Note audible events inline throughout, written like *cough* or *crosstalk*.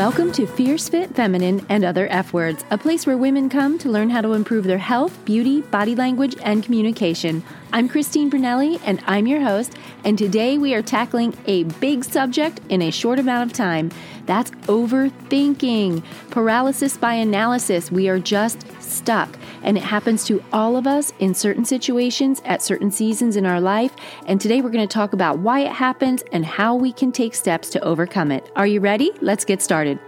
Welcome to Fierce Fit Feminine and Other F Words, a place where women come to learn how to improve their health, beauty, body language, and communication. I'm Christine Brunelli, and I'm your host. And today we are tackling a big subject in a short amount of time. That's overthinking, paralysis by analysis. We are just stuck. And it happens to all of us in certain situations at certain seasons in our life. And today we're going to talk about why it happens and how we can take steps to overcome it. Are you ready? Let's get started.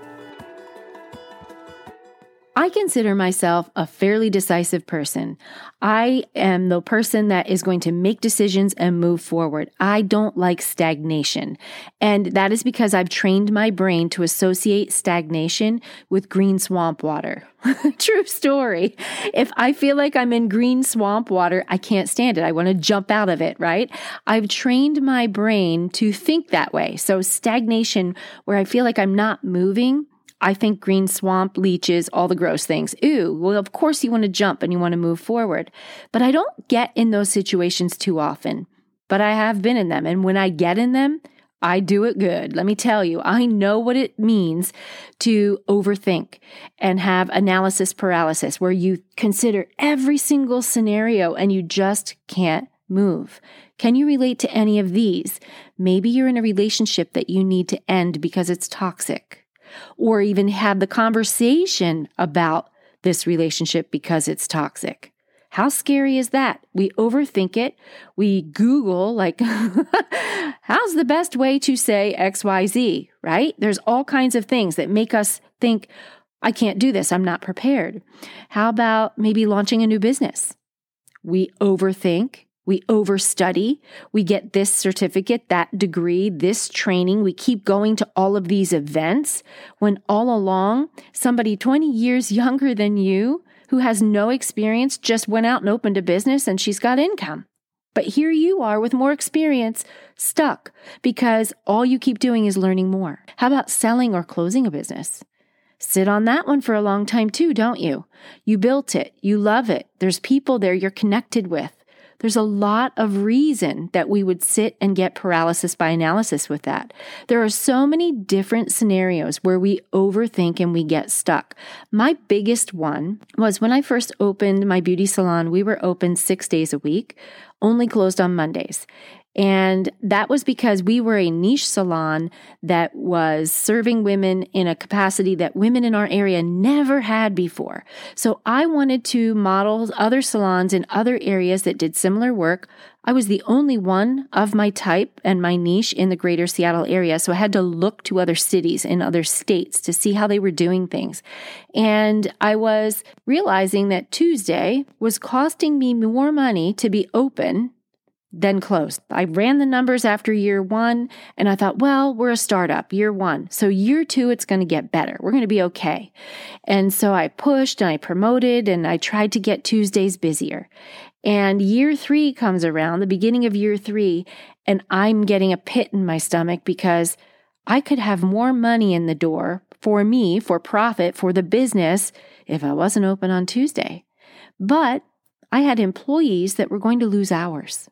I consider myself a fairly decisive person. I am the person that is going to make decisions and move forward. I don't like stagnation. And that is because I've trained my brain to associate stagnation with green swamp water. *laughs* True story. If I feel like I'm in green swamp water, I can't stand it. I want to jump out of it, right? I've trained my brain to think that way. So stagnation, where I feel like I'm not moving, I think green swamp leeches, all the gross things. Ooh, well, of course you want to jump and you want to move forward. But I don't get in those situations too often, but I have been in them. And when I get in them, I do it good. Let me tell you, I know what it means to overthink and have analysis paralysis, where you consider every single scenario and you just can't move. Can you relate to any of these? Maybe you're in a relationship that you need to end because it's toxic or even have the conversation about this relationship because it's toxic. How scary is that? We overthink it. We Google, like, *laughs* how's the best way to say XYZ, right? There's all kinds of things that make us think, I can't do this. I'm not prepared. How about maybe launching a new business? We overthink we overstudy. We get this certificate, that degree, this training. We keep going to all of these events when all along somebody 20 years younger than you who has no experience just went out and opened a business and she's got income. But here you are with more experience, stuck because all you keep doing is learning more. How about selling or closing a business? Sit on that one for a long time too, don't you? You built it. You love it. There's people there you're connected with. There's a lot of reason that we would sit and get paralysis by analysis with that. There are so many different scenarios where we overthink and we get stuck. My biggest one was when I first opened my beauty salon, we were open six days a week, only closed on Mondays. And that was because we were a niche salon that was serving women in a capacity that women in our area never had before. So I wanted to model other salons in other areas that did similar work. I was the only one of my type and my niche in the greater Seattle area. So I had to look to other cities in other states to see how they were doing things. And I was realizing that Tuesday was costing me more money to be open then closed. I ran the numbers after year one and I thought, well, we're a startup, year one. So year two, it's going to get better. We're going to be okay. And so I pushed and I promoted and I tried to get Tuesdays busier. And year three comes around, the beginning of year three, and I'm getting a pit in my stomach because I could have more money in the door for me, for profit, for the business if I wasn't open on Tuesday. But I had employees that were going to lose hours.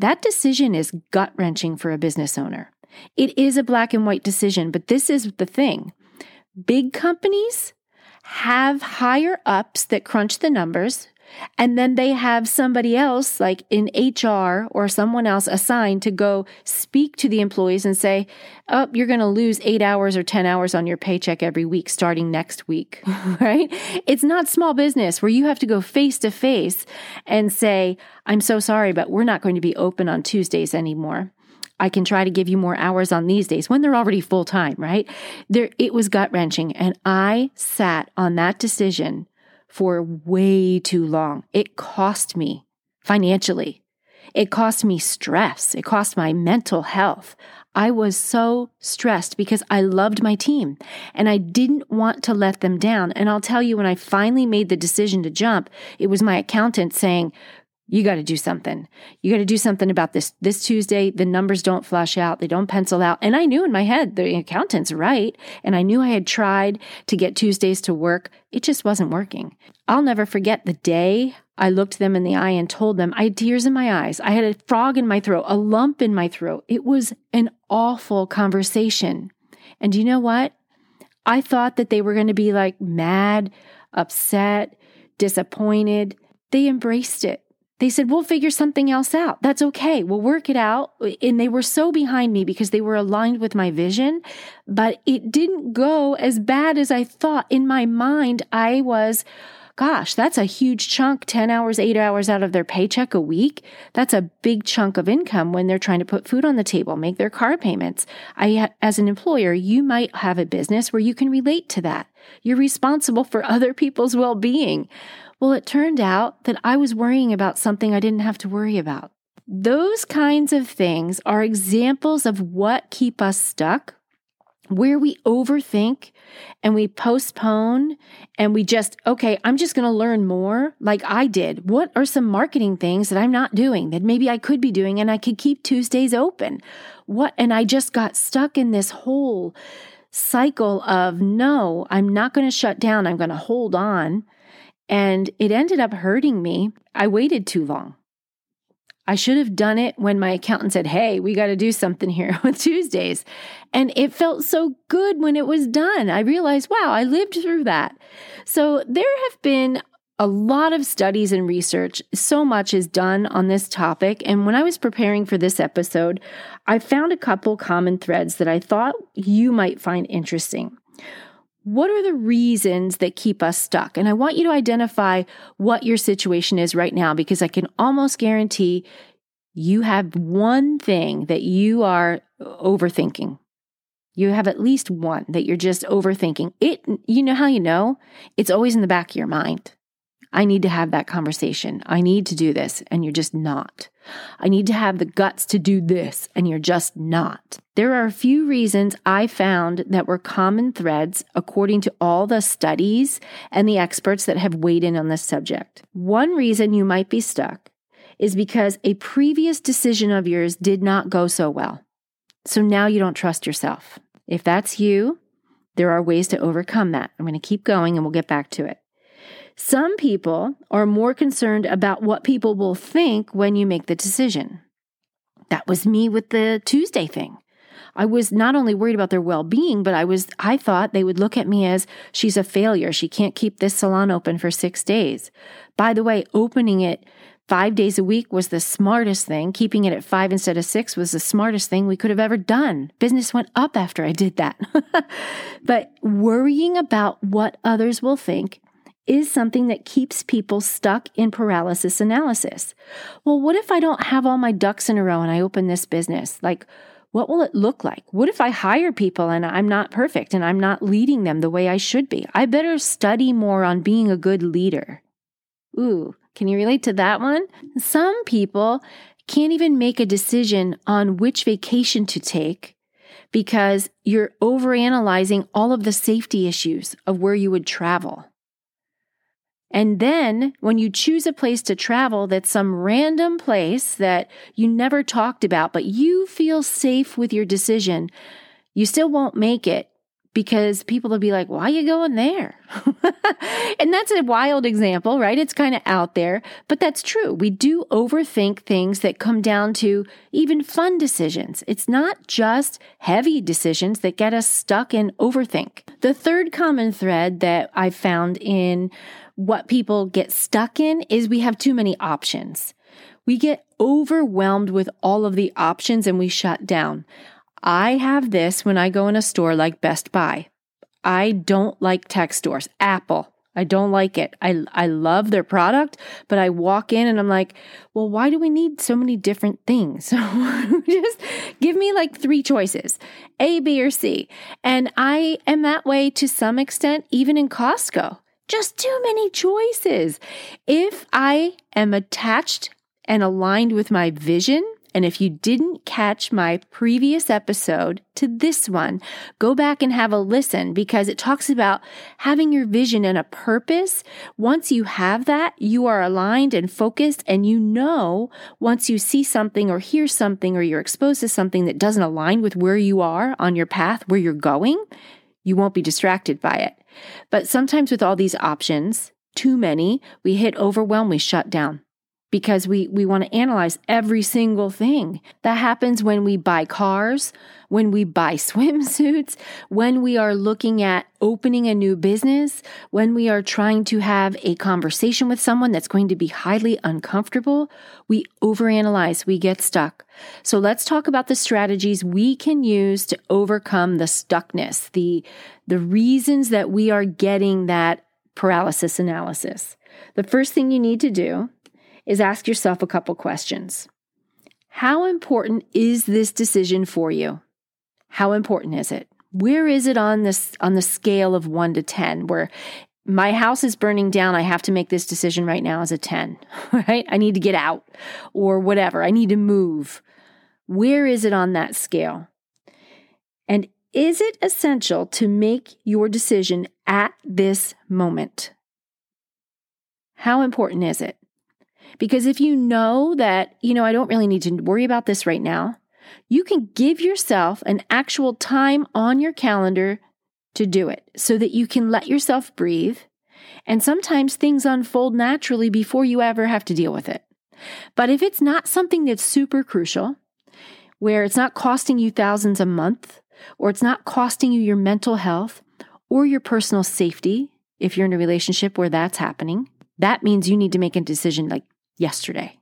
That decision is gut wrenching for a business owner. It is a black and white decision, but this is the thing. Big companies have higher ups that crunch the numbers, and then they have somebody else, like in HR or someone else, assigned to go speak to the employees and say, Oh, you're going to lose eight hours or 10 hours on your paycheck every week starting next week, *laughs* right? It's not small business where you have to go face to face and say, I'm so sorry, but we're not going to be open on Tuesdays anymore. I can try to give you more hours on these days when they're already full time, right? There, it was gut wrenching. And I sat on that decision for way too long. It cost me financially. It cost me stress. It cost my mental health. I was so stressed because I loved my team and I didn't want to let them down. And I'll tell you, when I finally made the decision to jump, it was my accountant saying, you got to do something. You got to do something about this. This Tuesday, the numbers don't flush out. They don't pencil out. And I knew in my head, the accountant's right. And I knew I had tried to get Tuesdays to work. It just wasn't working. I'll never forget the day I looked them in the eye and told them I had tears in my eyes. I had a frog in my throat, a lump in my throat. It was an awful conversation. And you know what? I thought that they were going to be like mad, upset, disappointed. They embraced it. They said, We'll figure something else out. That's okay. We'll work it out. And they were so behind me because they were aligned with my vision, but it didn't go as bad as I thought. In my mind, I was, gosh, that's a huge chunk 10 hours, eight hours out of their paycheck a week. That's a big chunk of income when they're trying to put food on the table, make their car payments. I, as an employer, you might have a business where you can relate to that. You're responsible for other people's well being. Well, it turned out that I was worrying about something I didn't have to worry about. Those kinds of things are examples of what keep us stuck, where we overthink and we postpone and we just, okay, I'm just going to learn more like I did. What are some marketing things that I'm not doing that maybe I could be doing and I could keep Tuesdays open? What, and I just got stuck in this whole cycle of no, I'm not going to shut down. I'm going to hold on. And it ended up hurting me. I waited too long. I should have done it when my accountant said, Hey, we got to do something here *laughs* with Tuesdays. And it felt so good when it was done. I realized, wow, I lived through that. So there have been a lot of studies and research. So much is done on this topic. And when I was preparing for this episode, I found a couple common threads that I thought you might find interesting. What are the reasons that keep us stuck? And I want you to identify what your situation is right now because I can almost guarantee you have one thing that you are overthinking. You have at least one that you're just overthinking. It you know how you know? It's always in the back of your mind. I need to have that conversation. I need to do this, and you're just not. I need to have the guts to do this, and you're just not. There are a few reasons I found that were common threads according to all the studies and the experts that have weighed in on this subject. One reason you might be stuck is because a previous decision of yours did not go so well. So now you don't trust yourself. If that's you, there are ways to overcome that. I'm going to keep going and we'll get back to it. Some people are more concerned about what people will think when you make the decision. That was me with the Tuesday thing. I was not only worried about their well-being, but I was I thought they would look at me as she's a failure. She can't keep this salon open for 6 days. By the way, opening it 5 days a week was the smartest thing. Keeping it at 5 instead of 6 was the smartest thing we could have ever done. Business went up after I did that. *laughs* but worrying about what others will think is something that keeps people stuck in paralysis analysis. Well, what if I don't have all my ducks in a row and I open this business? Like, what will it look like? What if I hire people and I'm not perfect and I'm not leading them the way I should be? I better study more on being a good leader. Ooh, can you relate to that one? Some people can't even make a decision on which vacation to take because you're overanalyzing all of the safety issues of where you would travel. And then when you choose a place to travel that's some random place that you never talked about, but you feel safe with your decision, you still won't make it because people will be like, why are you going there? *laughs* and that's a wild example, right? It's kind of out there, but that's true. We do overthink things that come down to even fun decisions. It's not just heavy decisions that get us stuck in overthink. The third common thread that I found in what people get stuck in is we have too many options. We get overwhelmed with all of the options and we shut down. I have this when I go in a store like Best Buy. I don't like tech stores. Apple. I don't like it. I I love their product, but I walk in and I'm like, "Well, why do we need so many different things? *laughs* Just give me like three choices. A, B, or C." And I am that way to some extent even in Costco just too many choices. If I am attached and aligned with my vision, and if you didn't catch my previous episode to this one, go back and have a listen because it talks about having your vision and a purpose. Once you have that, you are aligned and focused, and you know once you see something or hear something or you're exposed to something that doesn't align with where you are on your path, where you're going, you won't be distracted by it. But sometimes with all these options, too many, we hit overwhelm, we shut down. Because we, we want to analyze every single thing. That happens when we buy cars, when we buy *laughs* swimsuits, when we are looking at opening a new business, when we are trying to have a conversation with someone that's going to be highly uncomfortable. We overanalyze, we get stuck. So let's talk about the strategies we can use to overcome the stuckness, the, the reasons that we are getting that paralysis analysis. The first thing you need to do is ask yourself a couple questions. How important is this decision for you? How important is it? Where is it on this on the scale of 1 to 10 where my house is burning down, I have to make this decision right now as a 10, *laughs* right? I need to get out or whatever. I need to move. Where is it on that scale? And is it essential to make your decision at this moment? How important is it? Because if you know that, you know, I don't really need to worry about this right now, you can give yourself an actual time on your calendar to do it so that you can let yourself breathe. And sometimes things unfold naturally before you ever have to deal with it. But if it's not something that's super crucial, where it's not costing you thousands a month, or it's not costing you your mental health or your personal safety, if you're in a relationship where that's happening, that means you need to make a decision like yesterday.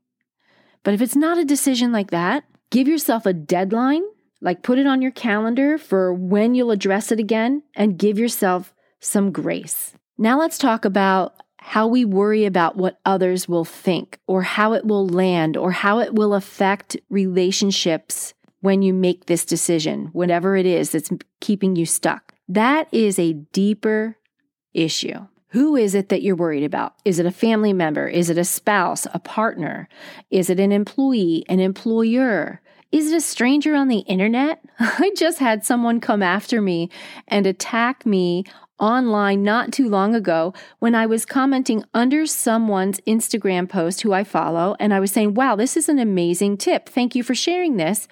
But if it's not a decision like that, give yourself a deadline, like put it on your calendar for when you'll address it again, and give yourself some grace. Now let's talk about how we worry about what others will think, or how it will land, or how it will affect relationships when you make this decision, whatever it is that's keeping you stuck. That is a deeper issue. Who is it that you're worried about? Is it a family member? Is it a spouse, a partner? Is it an employee, an employer? Is it a stranger on the internet? *laughs* I just had someone come after me and attack me online not too long ago when I was commenting under someone's Instagram post who I follow. And I was saying, wow, this is an amazing tip. Thank you for sharing this.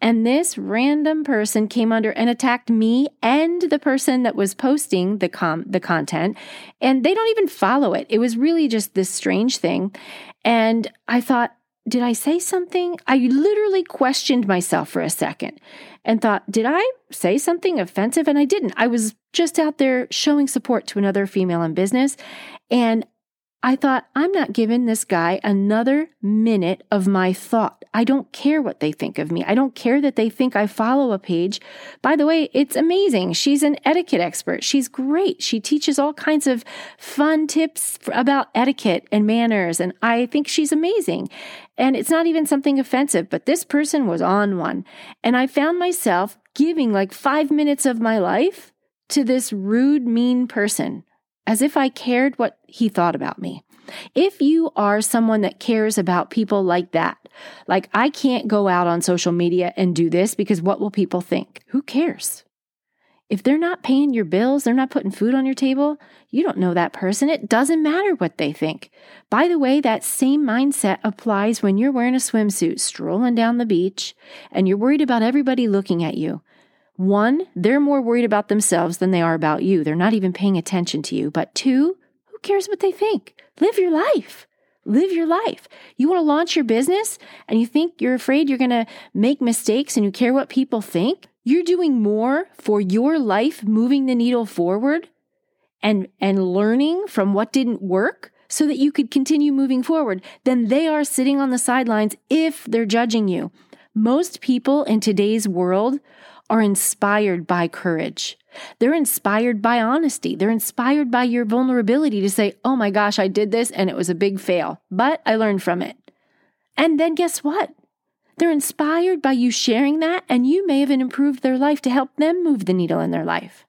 And this random person came under and attacked me and the person that was posting the com the content. And they don't even follow it. It was really just this strange thing. And I thought, did I say something? I literally questioned myself for a second and thought, did I say something offensive? And I didn't. I was just out there showing support to another female in business. And I thought, I'm not giving this guy another minute of my thought. I don't care what they think of me. I don't care that they think I follow a page. By the way, it's amazing. She's an etiquette expert. She's great. She teaches all kinds of fun tips about etiquette and manners. And I think she's amazing. And it's not even something offensive, but this person was on one. And I found myself giving like five minutes of my life to this rude, mean person as if I cared what he thought about me. If you are someone that cares about people like that, like I can't go out on social media and do this because what will people think? Who cares? If they're not paying your bills, they're not putting food on your table, you don't know that person. It doesn't matter what they think. By the way, that same mindset applies when you're wearing a swimsuit, strolling down the beach, and you're worried about everybody looking at you. One, they're more worried about themselves than they are about you. They're not even paying attention to you. But two, who cares what they think? Live your life. Live your life. You want to launch your business and you think you're afraid you're going to make mistakes and you care what people think? You're doing more for your life moving the needle forward and and learning from what didn't work so that you could continue moving forward than they are sitting on the sidelines if they're judging you. Most people in today's world are inspired by courage. They're inspired by honesty. They're inspired by your vulnerability to say, oh my gosh, I did this and it was a big fail, but I learned from it. And then guess what? They're inspired by you sharing that, and you may even improved their life to help them move the needle in their life.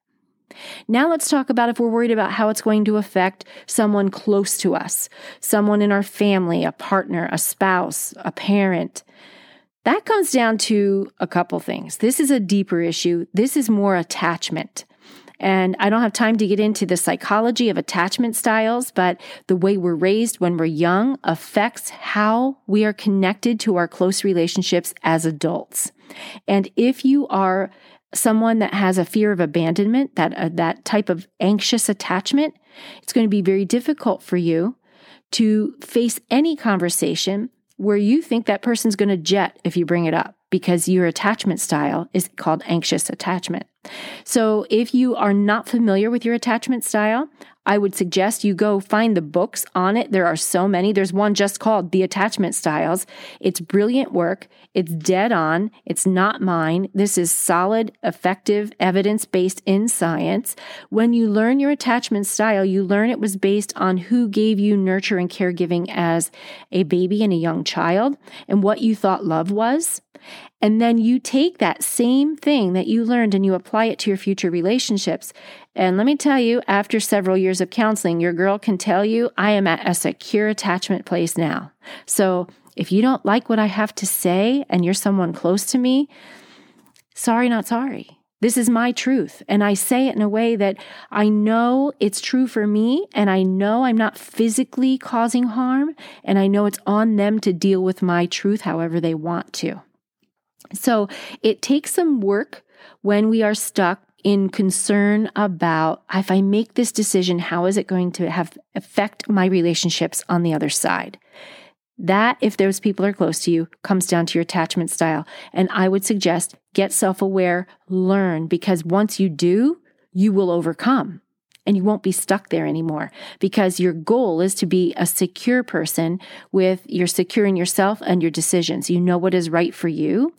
Now let's talk about if we're worried about how it's going to affect someone close to us, someone in our family, a partner, a spouse, a parent. That comes down to a couple things. This is a deeper issue. This is more attachment. And I don't have time to get into the psychology of attachment styles, but the way we're raised when we're young affects how we are connected to our close relationships as adults. And if you are someone that has a fear of abandonment, that uh, that type of anxious attachment, it's going to be very difficult for you to face any conversation where you think that person's going to jet if you bring it up because your attachment style is called anxious attachment. So, if you are not familiar with your attachment style, I would suggest you go find the books on it. There are so many. There's one just called The Attachment Styles. It's brilliant work. It's dead on. It's not mine. This is solid, effective, evidence based in science. When you learn your attachment style, you learn it was based on who gave you nurture and caregiving as a baby and a young child and what you thought love was. And then you take that same thing that you learned and you apply it to your future relationships. And let me tell you, after several years of counseling, your girl can tell you, I am at a secure attachment place now. So if you don't like what I have to say and you're someone close to me, sorry, not sorry. This is my truth. And I say it in a way that I know it's true for me. And I know I'm not physically causing harm. And I know it's on them to deal with my truth however they want to. So it takes some work when we are stuck in concern about if I make this decision, how is it going to have affect my relationships on the other side? That, if those people are close to you, comes down to your attachment style. And I would suggest get self aware, learn, because once you do, you will overcome and you won't be stuck there anymore because your goal is to be a secure person with you're secure in yourself and your decisions. You know what is right for you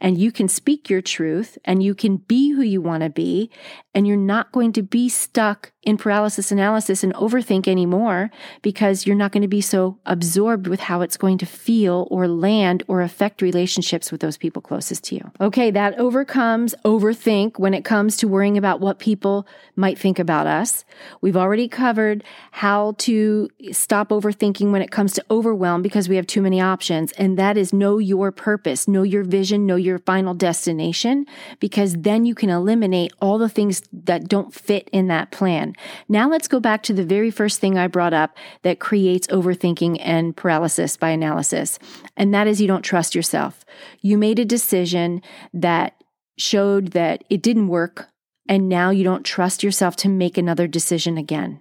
and you can speak your truth and you can be who you want to be and you're not going to be stuck in paralysis analysis and overthink anymore because you're not going to be so absorbed with how it's going to feel or land or affect relationships with those people closest to you. Okay, that overcomes overthink when it comes to worrying about what people might think about us. We've already covered how to stop overthinking when it comes to overwhelm because we have too many options. And that is know your purpose, know your vision, know your final destination, because then you can eliminate all the things that don't fit in that plan. Now let's go back to the very first thing I brought up that creates overthinking and paralysis by analysis. And that is you don't trust yourself. You made a decision that showed that it didn't work. And now you don't trust yourself to make another decision again.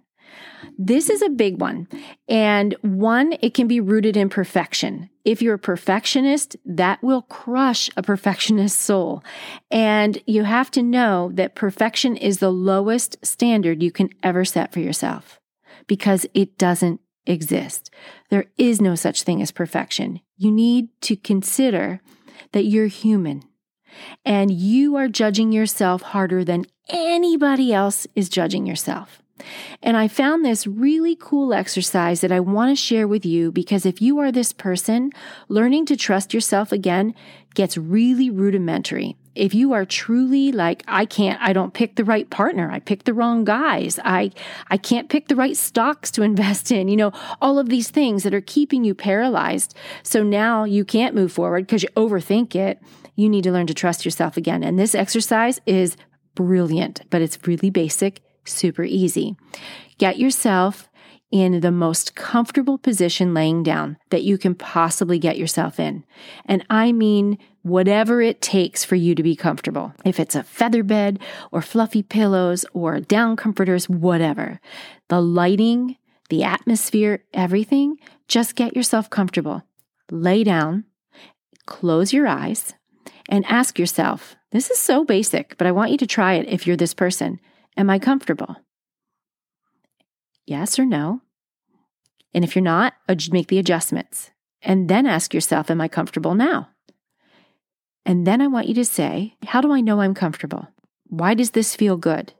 This is a big one. And one, it can be rooted in perfection. If you're a perfectionist, that will crush a perfectionist soul. And you have to know that perfection is the lowest standard you can ever set for yourself because it doesn't exist. There is no such thing as perfection. You need to consider that you're human and you are judging yourself harder than anybody else is judging yourself. And I found this really cool exercise that I want to share with you because if you are this person, learning to trust yourself again gets really rudimentary. If you are truly like, I can't, I don't pick the right partner. I pick the wrong guys. I, I can't pick the right stocks to *laughs* invest in, you know, all of these things that are keeping you paralyzed. So now you can't move forward because you overthink it. You need to learn to trust yourself again. And this exercise is brilliant, but it's really basic super easy. Get yourself in the most comfortable position laying down that you can possibly get yourself in. And I mean, whatever it takes for you to be comfortable. If it's a feather bed or fluffy pillows or down comforters, whatever. The lighting, the atmosphere, everything, just get yourself comfortable. Lay down, close your eyes, and ask yourself this is so basic, but I want you to try it if you're this person. Am I comfortable? Yes or no? And if you're not, make the adjustments. And then ask yourself, Am I comfortable now? And then I want you to say, How do I know I'm comfortable? Why does this feel good?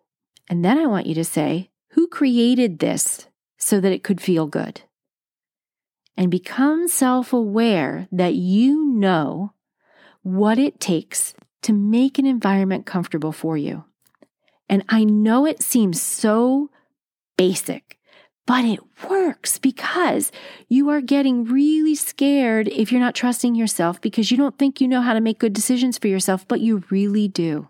And then I want you to say, Who created this so that it could feel good? And become self aware that you know what it takes to make an environment comfortable for you. And I know it seems so basic, but it works because you are getting really scared if you're not trusting yourself because you don't think you know how to make good decisions for yourself, but you really do.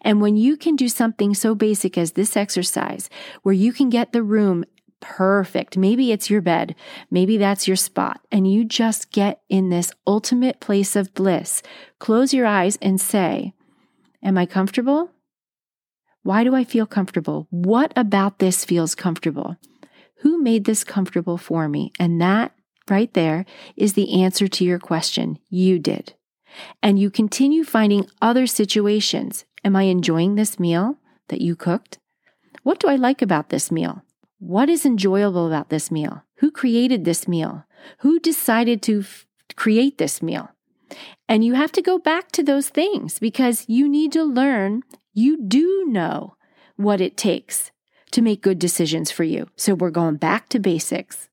And when you can do something so basic as this exercise, where you can get the room perfect, maybe it's your bed, maybe that's your spot, and you just get in this ultimate place of bliss, close your eyes and say, Am I comfortable? Why do I feel comfortable? What about this feels comfortable? Who made this comfortable for me? And that right there is the answer to your question. You did. And you continue finding other situations. Am I enjoying this meal that you cooked? What do I like about this meal? What is enjoyable about this meal? Who created this meal? Who decided to f- create this meal? And you have to go back to those things because you need to learn, you do know what it takes to make good decisions for you. So we're going back to basics.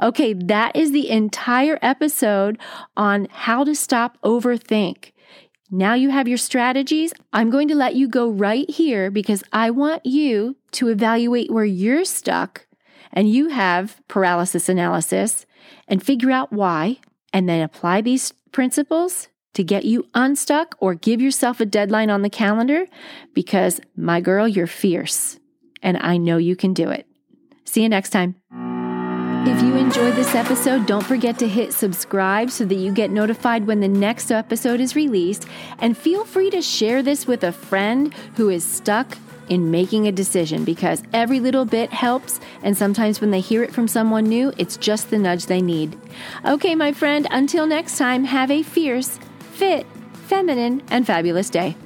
Okay, that is the entire episode on how to stop overthink. Now you have your strategies. I'm going to let you go right here because I want you to evaluate where you're stuck and you have paralysis analysis and figure out why and then apply these principles to get you unstuck or give yourself a deadline on the calendar because, my girl, you're fierce and I know you can do it. See you next time. If you enjoyed this episode, don't forget to hit subscribe so that you get notified when the next episode is released. And feel free to share this with a friend who is stuck in making a decision because every little bit helps. And sometimes when they hear it from someone new, it's just the nudge they need. Okay, my friend, until next time, have a fierce, fit, feminine, and fabulous day.